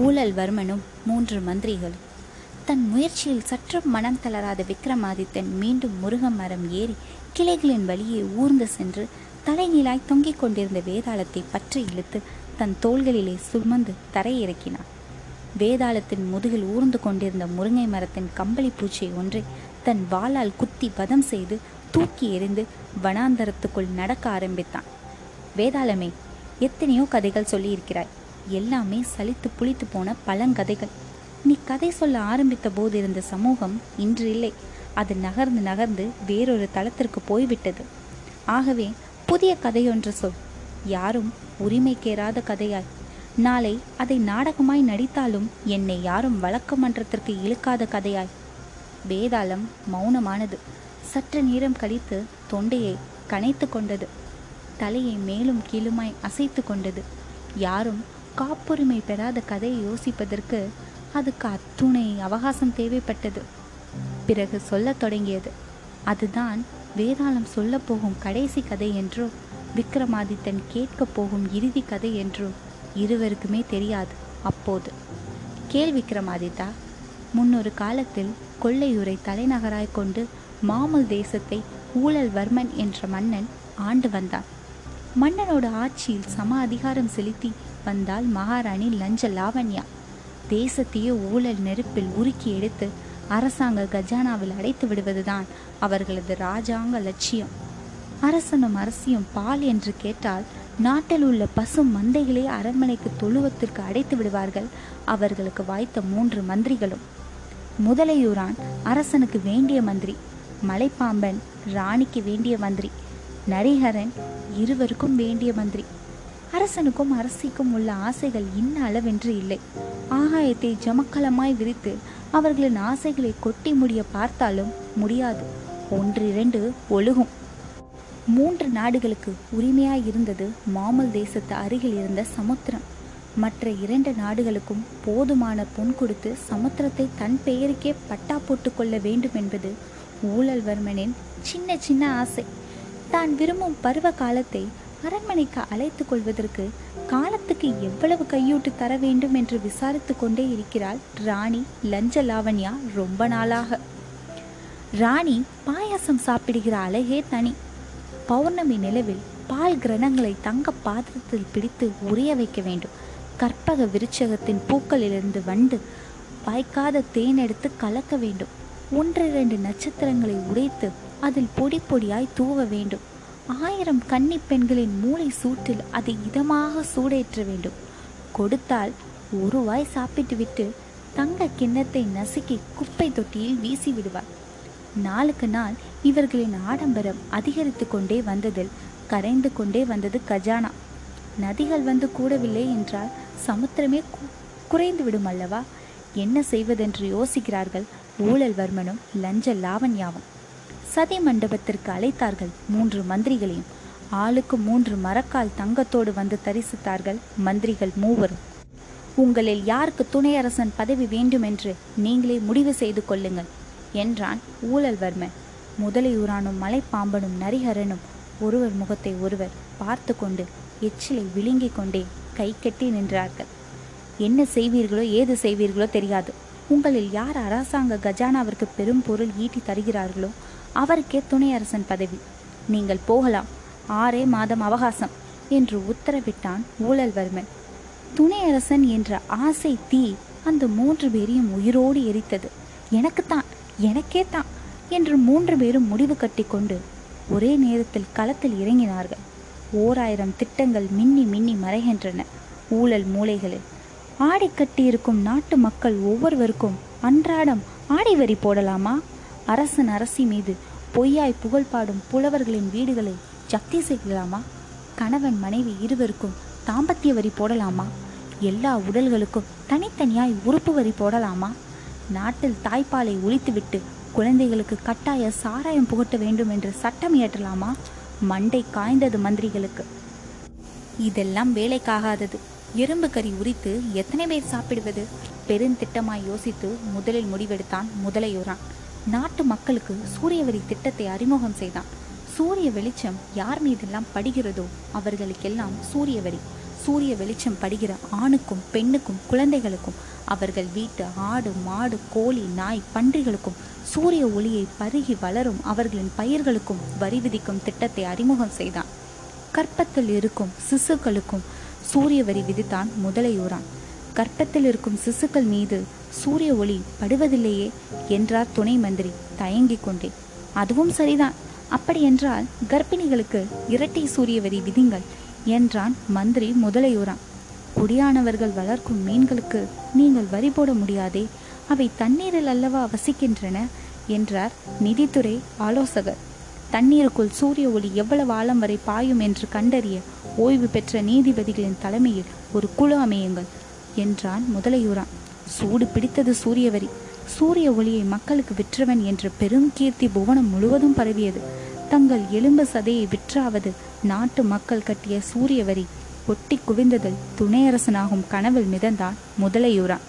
ஊழல்வர்மனும் மூன்று மந்திரிகளும் தன் முயற்சியில் சற்று மனம் தளராத விக்ரமாதித்தன் மீண்டும் முருக மரம் ஏறி கிளைகளின் வழியே ஊர்ந்து சென்று தலைகீழாய் தொங்கிக் கொண்டிருந்த வேதாளத்தை பற்றி இழுத்து தன் தோள்களிலே சுமந்து தரையிறக்கினான். வேதாளத்தின் முதுகில் ஊர்ந்து கொண்டிருந்த முருங்கை மரத்தின் கம்பளி பூச்சை ஒன்றை தன் வாளால் குத்தி வதம் செய்து தூக்கி எறிந்து வனாந்தரத்துக்குள் நடக்க ஆரம்பித்தான். வேதாளமே எத்தனையோ கதைகள் சொல்லியிருக்கிறாய். எல்லாமே சலித்து புளித்து போன பழங்கதைகள். நீ கதை சொல்ல ஆரம்பித்த போது இருந்த சமூகம் இன்று இல்லை. அது நகர்ந்து நகர்ந்து வேறொரு தளத்திற்கு போய்விட்டது. ஆகவே புதிய கதையொன்று சொல். யாரும் உரிமை கேறாத கதையாய். நாளை அதை நாடகமாய் நடித்தாலும் என்னை யாரும் வழக்க மன்றத்திற்கு இழுக்காத கதையாய். வேதாளம் மௌனமானது. சற்று நேரம் கழித்து தொண்டையை கனைத்து கொண்டது. தலையை மேலும் கீழுமாய் அசைத்து கொண்டது. யாரும் காப்புரிமை பெறாத கதையை யோசிப்பதற்கு அதுக்கு அத்துணை அவகாசம் தேவைப்பட்டது. பிறகு சொல்லத் தொடங்கியது. அதுதான் வேதாளம் சொல்லப்போகும் கடைசி கதை என்றோ விக்ரமாதித்தன் கேட்கப் போகும் இறுதி கதை என்றோ இருவருக்குமே தெரியாது அப்போது. கேள் விக்ரமாதித்தா முன்னொரு காலத்தில் கொள்ளையூரை தலைநகராய் கொண்டு மாமல் தேசத்தை ஊழல்வர்மன் என்ற மன்னன் ஆண்டு வந்தான். மன்னனோட ஆட்சியில் சம அதிகாரம் செலுத்தி வந்தால் மகாராணி லஞ்ச லாவண்யா. தேசத்தையே ஊழல் நெருப்பில் உருக்கி எடுத்து அரசாங்க கஜானாவில் அடைத்து விடுவதுதான் அவர்களது ராஜாங்க லட்சியம். அரசனும் அரசியும் பால் என்று கேட்டால் நாட்டில் உள்ள பசு மந்தைகளே அரண்மனைக்கு தொழுவத்திற்கு அடைத்து விடுவார்கள். அவர்களுக்கு வாய்த்த மூன்று மந்திரிகளும். முதலையூரான் அரசனுக்கு வேண்டிய மந்திரி மலைப்பாம்பன் ராணிக்கு வேண்டிய மந்திரி நரிஹரன் இருவருக்கும் வேண்டிய மந்திரி. அரசனுக்கும் அரசிக்கும் உள்ள ஆசைகள் இன்ன அளவென்று இல்லை. ஆகாயத்தை ஜமக்கலமாய் விரித்து அவர்களின் ஆசைகளை கொட்டி முடிய பார்த்தாலும் முடியாது. ஒன்றிரண்டு ஒழுகும். மூன்று நாடுகளுக்கு உரிமையாய் இருந்தது மாமல் தேசத்து அருகில் இருந்த சமுத்திரம். மற்ற இரண்டு நாடுகளுக்கும் போதுமான பொன் கொடுத்து சமுத்திரத்தை தன் பெயருக்கே பட்டா போட்டுக்கொள்ள வேண்டும் என்பது ஊழல்வர்மனின் சின்ன சின்ன ஆசை. தான் விரும்பும் பருவ காலத்தை அரண்மனைக்கு அழைத்துக் கொள்வதற்கு காலத்துக்கு எவ்வளவு கையூட்டு தர வேண்டும் என்று விசாரித்து கொண்டே இருக்கிறாள் ராணி லஞ்ச லாவண்யா ரொம்ப நாளாக. ராணி பாயாசம் சாப்பிடுகிற அழகே தனி. பௌர்ணமி நிலவில் பால் கிரணங்களை தங்க பாத்திரத்தில் பிடித்து உரிய வைக்க வேண்டும். கற்பக விருட்சகத்தின் பூக்களிலிருந்து வண்டு வாய்க்காத தேன் எடுத்து கலக்க வேண்டும். ஒன்றிரண்டு நட்சத்திரங்களை உடைத்து அதில் பொடி பொடியாய் தூவ வேண்டும். ஆயிரம் கன்னி பெண்களின் மூளை சூட்டில் அதை இதமாக சூடேற்ற வேண்டும். கொடுத்தால் ஒரு வாய் சாப்பிட்டு விட்டு தங்க கிண்ணத்தை நசுக்கி குப்பை தொட்டியில் வீசி விடுவார். நாளுக்கு நாள் இவர்களின் ஆடம்பரம் அதிகரித்து கொண்டே வந்ததில் கரைந்து கொண்டே வந்தது கஜானா. நதிகள் வந்து கூடவில்லை என்றால் சமுத்திரமே குறைந்து விடும் அல்லவா? என்ன செய்வதென்று யோசிக்கிறார்கள்? ஊழல்வர்மனும் லஞ்ச லாவண்யாவும். சதி மண்டபத்திற்கு அழைத்தார்கள். மூன்று மந்திரிகளையும் ஆளுக்கு மூன்று மரக்கால் தங்கத்தோடு வந்து தரிசித்தார்கள். மந்திரிகள் மூவரும் உங்களில் யாருக்கு துணையரசன் பதவி வேண்டுமென்று நீங்களே முடிவு செய்து கொள்ளுங்கள் என்றான் ஊழல்வர்மன். முதலையூரானும் மலைப்பாம்பனும் நரிஹரனும் ஒருவர் முகத்தை ஒருவர் பார்த்து கொண்டு எச்சிலை விழுங்கிக் கொண்டே கை கட்டி நின்றார்கள். என்ன செய்வீர்களோ ஏது செய்வீர்களோ தெரியாது. உங்களில் யார் அரசாங்க கஜானாவிற்கு பெரும் பொருள் ஈட்டி தருகிறார்களோ அவருக்கே துணையரசன் பதவி. நீங்கள் போகலாம். ஆறே மாதம் அவகாசம் என்று உத்தரவிட்டான் ஊழல்வர்மன். துணையரசன் என்ற ஆசை தீ அந்த மூன்று பேரையும் உயிரோடு எரித்தது. எனக்குத்தான் எனக்கே தான் என்று மூன்று பேரும் முடிவு கட்டிக்கொண்டு ஒரே நேரத்தில் களத்தில் இறங்கினார்கள். ஓராயிரம் திட்டங்கள் மின்னி மின்னி மறைகின்றன. ஊழல் மூலைகளில் ஆடை கட்டியிருக்கும் நாட்டு மக்கள் ஒவ்வொருவருக்கும் அன்றாடம் ஆடை வரி போடலாமா? அரசன் அரசி மீது பொய்யாய் புகழ் பாடும் புலவர்களின் வீடுகளை ஜப்தி செய்யலாமா? கணவன் மனைவி இருவருக்கும் தாம்பத்திய வரி போடலாமா? எல்லா உடல்களுக்கும் தனித்தனியாய் உறுப்பு வரி போடலாமா? நாட்டில் தாய்ப்பாலை ஒழித்துவிட்டு குழந்தைகளுக்கு கட்டாய சாராயம் புகட்ட வேண்டும் என்று சட்டம் இயற்றலாமா? மண்டை காய்ந்தது மந்திரிகளுக்கு. இதெல்லாம் வேலைக்காகாதது. எறும்பு கறி உரித்து எத்தனை பேர் சாப்பிடுவது? பெருந்திட்டமாய் யோசித்து முதலில் முடிவெடுத்தான் முதலையூரான். நாட்டு மக்களுக்கு சூரியவரி திட்டத்தை அறிமுகம் செய்தான். சூரிய வெளிச்சம் யார் மீதெல்லாம் படுகிறதோ அவர்களுக்கெல்லாம் சூரிய வரி சூரிய வெளிச்சம் படுகிற ஆணுக்கும் பெண்ணுக்கும் குழந்தைகளுக்கும் அவர்கள் வீட்டு ஆடு மாடு கோழி நாய் பன்றிகளுக்கும் சூரிய ஒளியை பருகி வளரும் அவர்களின் பயிர்களுக்கும் வரி விதிக்கும் திட்டத்தை அறிமுகம் செய்தான். கற்பத்தில் இருக்கும் சிசுக்களுக்கும் சூரிய வரி விதித்தான் முதலையூரான் கர்ப்பத்தில் இருக்கும் சிசுக்கள் மீது சூரிய ஒளி படுவதில்லையே என்றார் துணை மந்திரி தயங்கிக் கொண்டே. அதுவும் சரிதான். அப்படியென்றால் கர்ப்பிணிகளுக்கு இரட்டை சூரிய வரி விதிங்கள் என்றான் மந்திரி முதலையூரான். குடியானவர்கள் வளர்க்கும் மீன்களுக்கு நீங்கள் வரி போட முடியாதே. அவை தண்ணீரில் அல்லவா வசிக்கின்றன என்றார் நிதித்துறை ஆலோசகர். தண்ணீருக்குள் சூரிய ஒளி எவ்வளவு ஆழம் வரை பாயும் என்று கண்டறிய ஓய்வு பெற்ற நீதிபதிகளின் தலைமையில் ஒரு குழு அமையுங்கள். என்றான் முதலையூரான். சூடு பிடித்தது சூரியவரி சூரிய ஒளியை மக்களுக்கு விற்றவன் என்ற பெரும் கீர்த்தி புவனம் முழுவதும் பரவியது. தங்கள் எலும்பு சதையை விற்றாவது நாட்டு மக்கள் கட்டிய சூரியவரி ஒட்டி குவிந்ததில் துணையரசனாகும் கனவில் மிதந்தான் முதலையூரான்.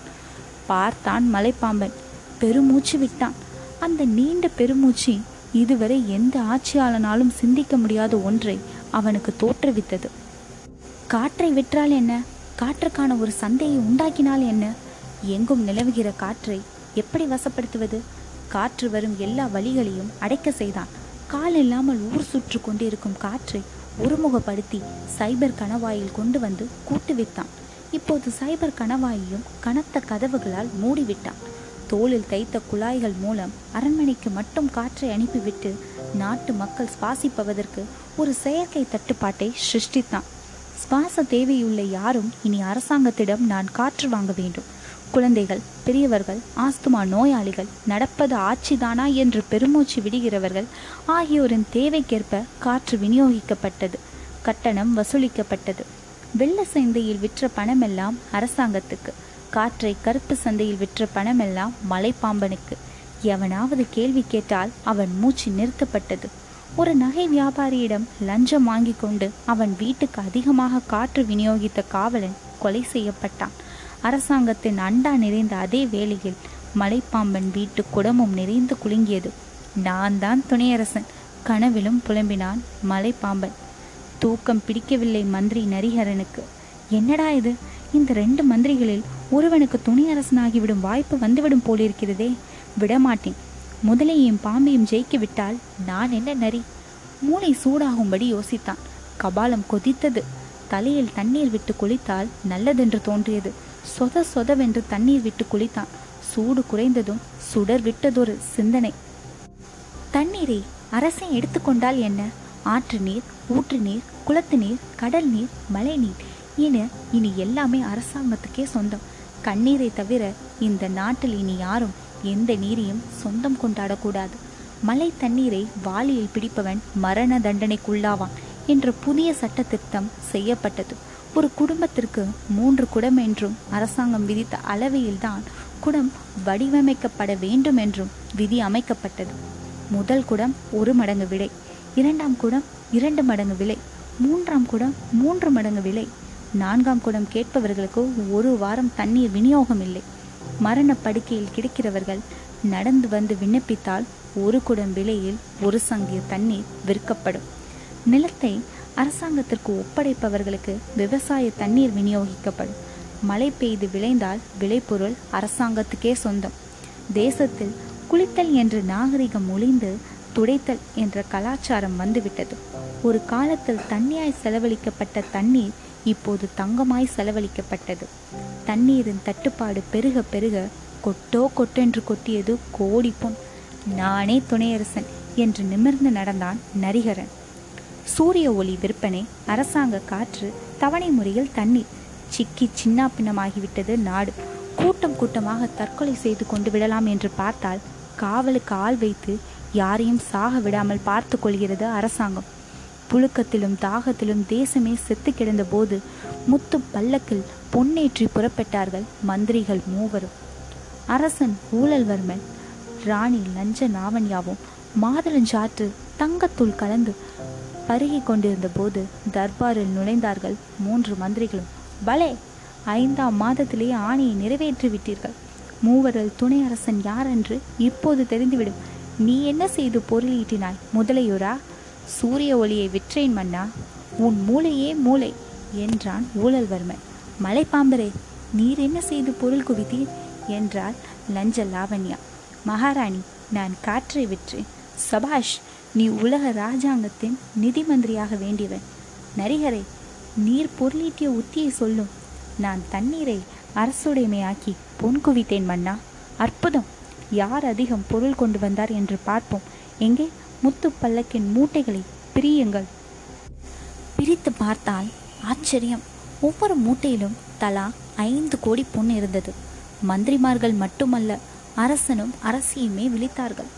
பார்த்தான் மலைப்பாம்பன். பெருமூச்சு விட்டான். அந்த நீண்ட பெருமூச்சு இதுவரை எந்த ஆட்சியாளனாலும் சிந்திக்க முடியாத ஒன்றை அவனுக்கு தோற்றுவித்தது. காற்றை விற்றால் என்ன? காற்றுக்கான ஒரு சந்தையை உண்டாக்கினால் என்ன? எங்கும் நிலவுகிற காற்றை எப்படி வசப்படுத்துவது? காற்று வரும் எல்லா வழிகளையும் அடைக்க செய்தான். கால் இல்லாமல் ஊர் சுற்று கொண்டிருக்கும் காற்றை ஒருமுகப்படுத்தி சைபர் கணவாயில் கொண்டு வந்து கூட்டு வித்தான் இப்போது சைபர் கணவாயையும் கனத்த கதவுகளால் மூடிவிட்டான். தோளில் தைத்த குழாய்கள் மூலம் அரண்மனைக்கு மட்டும் காற்றை அனுப்பிவிட்டு நாட்டு மக்கள் சுவாசிப்பதற்கு ஒரு செயற்கை தட்டுப்பாட்டை சிருஷ்டித்தான். சுவாச தேவையுள்ள யாரும் இனி அரசாங்கத்திடம் நான் காற்று வாங்க வேண்டும். குழந்தைகள் பெரியவர்கள் ஆஸ்துமா நோயாளிகள் நடப்பது ஆட்சிதானா என்று பெருமூச்சு விடுகிறவர்கள் ஆகியோரின் தேவைக்கேற்ப காற்று விநியோகிக்கப்பட்டது கட்டணம் வசூலிக்கப்பட்டது. வெள்ள சந்தையில் விற்ற பணமெல்லாம் அரசாங்கத்துக்கு காற்றை கருப்பு சந்தையில் விற்ற பணமெல்லாம் மலைப்பாம்பனுக்கு. எவனாவது கேள்வி கேட்டால் அவன் மூச்சு நிறுத்தப்பட்டது. ஒரு நகை வியாபாரியிடம் லஞ்சம் வாங்கி கொண்டு அவன் வீட்டுக்கு அதிகமாக காற்று விநியோகித்த காவலன் கொலை செய்யப்பட்டான். அரசாங்கத்தின் அண்டா நிறைந்த அதே வேளையில் மலைப்பாம்பன் வீட்டு குடமும் நிறைந்து குலுங்கியது. நான் தான் துணையரசன். கனவிலும் புலம்பினான் மலைப்பாம்பன். தூக்கம் பிடிக்கவில்லை மந்திரி நரிஹரனுக்கு. என்னடா இது? இந்த ரெண்டு மந்திரிகளில் ஒருவனுக்கு துணியரசனாகிவிடும் வாய்ப்பு வந்துவிடும் போலிருக்கிறதே. விடமாட்டேன். முதலையும் பாம்பையும் ஜெயிக்க விட்டால் நான் என்ன நரி? மூளை சூடாகும்படி யோசித்தான். கபாலம் கொதித்தது. தலையில் தண்ணீர் விட்டு குளித்தால் நல்லதென்று தோன்றியது. சொத சொதவென்று தண்ணீர் விட்டு குளித்தான். சூடு குறைந்ததும் சுடர் விட்டதொரு சிந்தனை. தண்ணீரை அரசை எடுத்துக்கொண்டால் என்ன? ஆற்று நீர் ஊற்று நீர் குளத்து நீர் கடல் நீர் மழை நீர் என இனி எல்லாமே அரசாங்கத்துக்கே சொந்தம். கண்ணீரை தவிர இந்த நாட்டில் இனி யாரும் எந்த நீரையும் சொந்தம் கொண்டாடக்கூடாது. மழை தண்ணீரை வாளியில் பிடிப்பவன் மரண தண்டனைக்குள்ளாவான் என்ற புதிய சட்ட திருத்தம் செய்யப்பட்டது. ஒரு குடும்பத்திற்கு மூன்று குடம் என்றும் அரசாங்கம் விதித்த அளவையில்தான் குடம் வடிவமைக்கப்பட வேண்டும் என்றும் விதி அமைக்கப்பட்டது. முதல் குடம் ஒரு மடங்கு விலை இரண்டாம் குடம் இரண்டு மடங்கு விலை மூன்றாம் குடம் மூன்று மடங்கு விலை. நான்காம் குடம் கேட்பவர்களுக்கு ஒரு வாரம் தண்ணீர் விநியோகம் இல்லை மரண படுக்கையில் கிடக்கிறவர்கள் நடந்து வந்து விண்ணப்பித்தால் ஒரு குடம் விலையில் ஒரு சங்கிய தண்ணீர் விற்கப்படும். நிலத்தை அரசாங்கத்திற்கு ஒப்படைப்பவர்களுக்கு விவசாய தண்ணீர் விநியோகிக்கப்படும். மழை பெய்து விளைந்தால் விளைபொருள் அரசாங்கத்துக்கே சொந்தம். தேசத்தில் குளித்தல் என்ற நாகரிகம் ஒளிந்து துடைத்தல் என்ற கலாச்சாரம் வந்துவிட்டது. ஒரு காலத்தில் தண்ணியாய் செலவழிக்கப்பட்ட தண்ணீர் இப்போது தங்கமாய் செலவழிக்கப்பட்டது. தண்ணீரின் தட்டுப்பாடு பெருக பெருக கொட்டோ கொட்டென்று கொட்டியது கோடி பொன். நானே துணையரசன் என்று நிமிர்ந்து நடந்தான் நரிகரன். சூரிய ஒளி விற்பனை அரசாங்க காற்று தவணை முறையில் தண்ணீர். சிக்கி சின்னாப்பின்னமாகிவிட்டது நாடு. கூட்டம் கூட்டமாக தற்கொலை செய்து கொண்டு விடலாம் என்று பார்த்தால் காவலுக்கு ஆள் வைத்து யாரையும் சாக விடாமல் பார்த்து கொள்கிறது அரசாங்கம். புழுக்கத்திலும் தாகத்திலும் தேசமே செத்து கிடந்த போது முத்து பல்லக்கில் பொன்னேற்றி புறப்பட்டார்கள் மந்திரிகள் மூவரும். அரசன் ஊழல்வர்மன் ராணி லஞ்ச நாவன்யாவும் மாதுளஞ்சாற்று தங்கத்துள் கலந்து பருகி கொண்டிருந்த போது தர்பாரில் நுழைந்தார்கள் மூன்று மந்திரிகளும். பலே ஐந்தாம் மாதத்திலேயே ஆணையை நிறைவேற்றி விட்டீர்கள். மூவரில் துணை அரசன் யார் என்று இப்போது தெரிந்துவிடும். நீ என்ன செய்து பொருளீட்டினாய்? முதலையூரா? சூரிய ஒளியை விற்றேன் மன்னா உன் மூளையே மூளை என்றான் ஊழல்வர்மன். மலைப்பாம்பரே நீர் என்ன செய்து பொருள் குவித்தீர்? என்றாள் லஞ்ச லாவண்யா. மகாராணி நான் காற்றை விற்றேன் சபாஷ் நீ உலக ராஜாங்கத்தின் நிதி மந்திரியாக வேண்டியவன். நரிகரே நீர் பொருளீட்டிய உத்தியை சொல்லும். நான் தண்ணீரை அரசுடைமையாக்கி பொன் குவித்தேன் மன்னா. அற்புதம் யார் அதிகம் பொருள் கொண்டு வந்தார் என்று பார்ப்போம். எங்கே? முத்து பல்லக்கின் மூட்டைகளை பிரியுங்கள். பிரித்து பார்த்தால் ஆச்சரியம். ஒவ்வொரு மூட்டையிலும் தலா ஐந்து கோடி பொன் இருந்தது. மந்திரிமார்கள் மட்டுமல்ல அரசனும் அரசியுமே விழித்தார்கள்.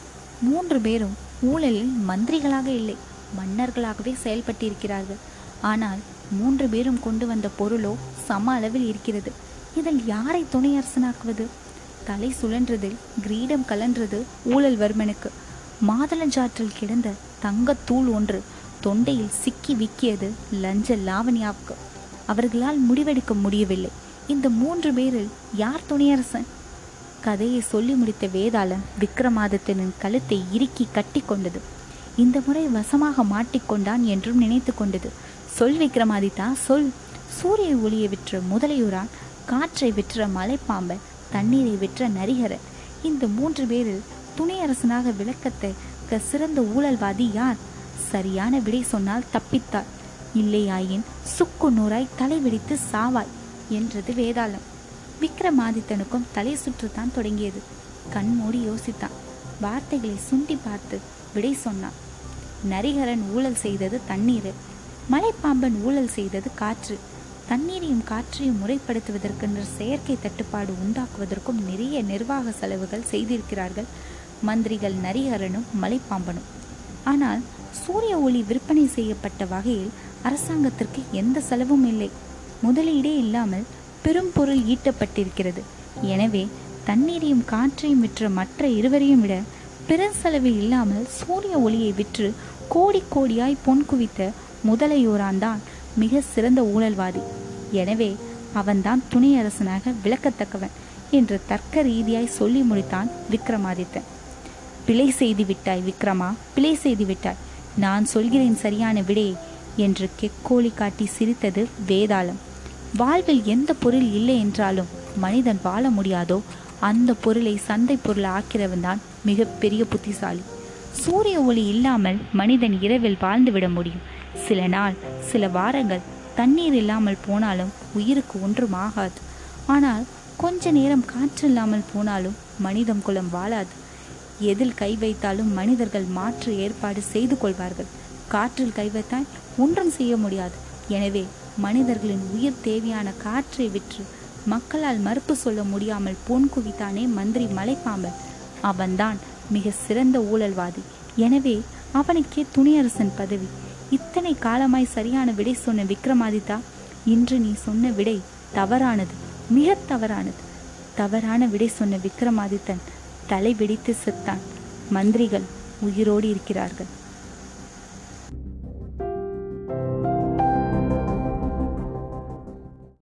மூன்று பேரும் ஊழலில் மந்திரிகளாக இல்லை மன்னர்களாகவே செயல்பட்டிருக்கிறார்கள். ஆனால் மூன்று பேரும் கொண்டு வந்த பொருளோ சம அளவில் இருக்கிறது. இதில் யாரை துணை அரசனாக்குவது? தலை சுழன்றதில் கிரீடம் கலன்றது ஊழல்வர்மனுக்கு மாதளஞ்சாற்றில் கிடந்த தங்கத்தூள் ஒன்று தொண்டையில் சிக்கி விக்கியது லஞ்ச லாவணியாவுக்கு. அவர்களால் முடிவெடுக்க முடியவில்லை. இந்த மூன்று பேரில் யார் துணையரசன்? கதையை சொல்லி முடித்த வேதாளம் விக்ரமாதித்தனின் கழுத்தை இறுக்கி கட்டி கொண்டது. இந்த முறை வசமாக மாட்டிக்கொண்டான் என்றும் நினைத்து கொண்டது. சொல் விக்ரமாதித்தா சொல். சூரிய ஒளியை விற்ற முதலையூரான் காற்றை விற்ற மலைப்பாம்பன் தண்ணீரை விற்ற நரிகரன். இந்த மூன்று பேரில் துணை அரசனாக விளக்கத்தை சிறந்த ஊழல்வாதி யார்? சரியான விடை சொன்னால் தப்பித்தாள் இல்லையாயின் சுக்கு நூறாய் தலை வெடித்து சாவாய் என்றது வேதாளம். விக்ரமாதித்தனுக்கும் தலை சுற்றுத்தான் தொடங்கியது. கண் மூடி யோசித்தான். வார்த்தைகளை சுண்டி பார்த்து விடை சொன்னான். நரிகரன் ஊழல் செய்தது தண்ணீர். மலைப்பாம்பன் ஊழல் செய்தது காற்று. தண்ணீரையும் காற்றையும் முறைப்படுத்துவதற்கென்று செயற்கை தட்டுப்பாடு உண்டாக்குவதற்கும் நிறைய நிர்வாக செலவுகள் செய்திருக்கிறார்கள். மந்திரிகள் நரிகரனும் மலைப்பாம்பனும். ஆனால் சூரிய ஒளி விற்பனை செய்யப்பட்ட வகையில் அரசாங்கத்திற்கு எந்த செலவும் இல்லை. முதலீடே இல்லாமல் பெரும் பொருள் ஈட்டப்பட்டிருக்கிறது. எனவே தண்ணீரையும் காற்றையும் விற்ற மற்ற இருவரையும் விட பெருஞ்செலவு இல்லாமல் சூரிய ஒளியை விற்று கோடி கோடியாய் பொன் குவித்த முதலையோரான் தான் மிக சிறந்த ஊழல்வாதி. எனவே அவன்தான் துணை அரசனாக விளக்கத்தக்கவன் என்று தர்க்க ரீதியாய் சொல்லி முடித்தான் விக்ரமாதித்தன். பிழை செய்து விட்டாய் விக்ரமா? பிழை செய்து விட்டாய். நான் சொல்கிறேன் சரியான விடை என்று கெக்கோழி காட்டி சிரித்தது வேதாளம். வாழ்வில் எந்த பொருள் இல்லை என்றாலும் மனிதன் வாழ முடியாதோ அந்த பொருளை சந்தை பொருள் ஆக்கிறவன் தான் மிகப்பெரிய புத்திசாலி. சூரிய ஒளி இல்லாமல் மனிதன் இரவில் வாழ்ந்துவிட முடியும். சில நாள் சில வாரங்கள் தண்ணீர் இல்லாமல் போனாலும் உயிருக்கு ஒன்றும் ஆகாது. ஆனால் கொஞ்ச நேரம் காற்று இல்லாமல் போனாலும் மனிதம் குலம் வாழாது. எதில் கை வைத்தாலும் மனிதர்கள் மாற்று ஏற்பாடு செய்து கொள்வார்கள். காற்றில் கை வைத்தால் ஒன்றும் செய்ய முடியாது. எனவே மனிதர்களின் உயிர் தேவையான காற்றை விற்று மக்களால் மறுப்பு சொல்ல முடியாமல் பொன் குவித்தானே மந்திரி மலைப்பாம்பன். அவன்தான் மிக சிறந்த ஊழல்வாதி. எனவே அவனுக்கே துணியரசன் பதவி. இத்தனை காலமாய் சரியான விடை சொன்ன விக்ரமாதித்தா இன்று நீ சொன்ன விடை தவறானது மிக தவறானது. தவறான விடை சொன்ன விக்ரமாதித்தன் தலை வெடித்து செத்தான். மந்திரிகள் உயிரோடு இருக்கிறார்கள்.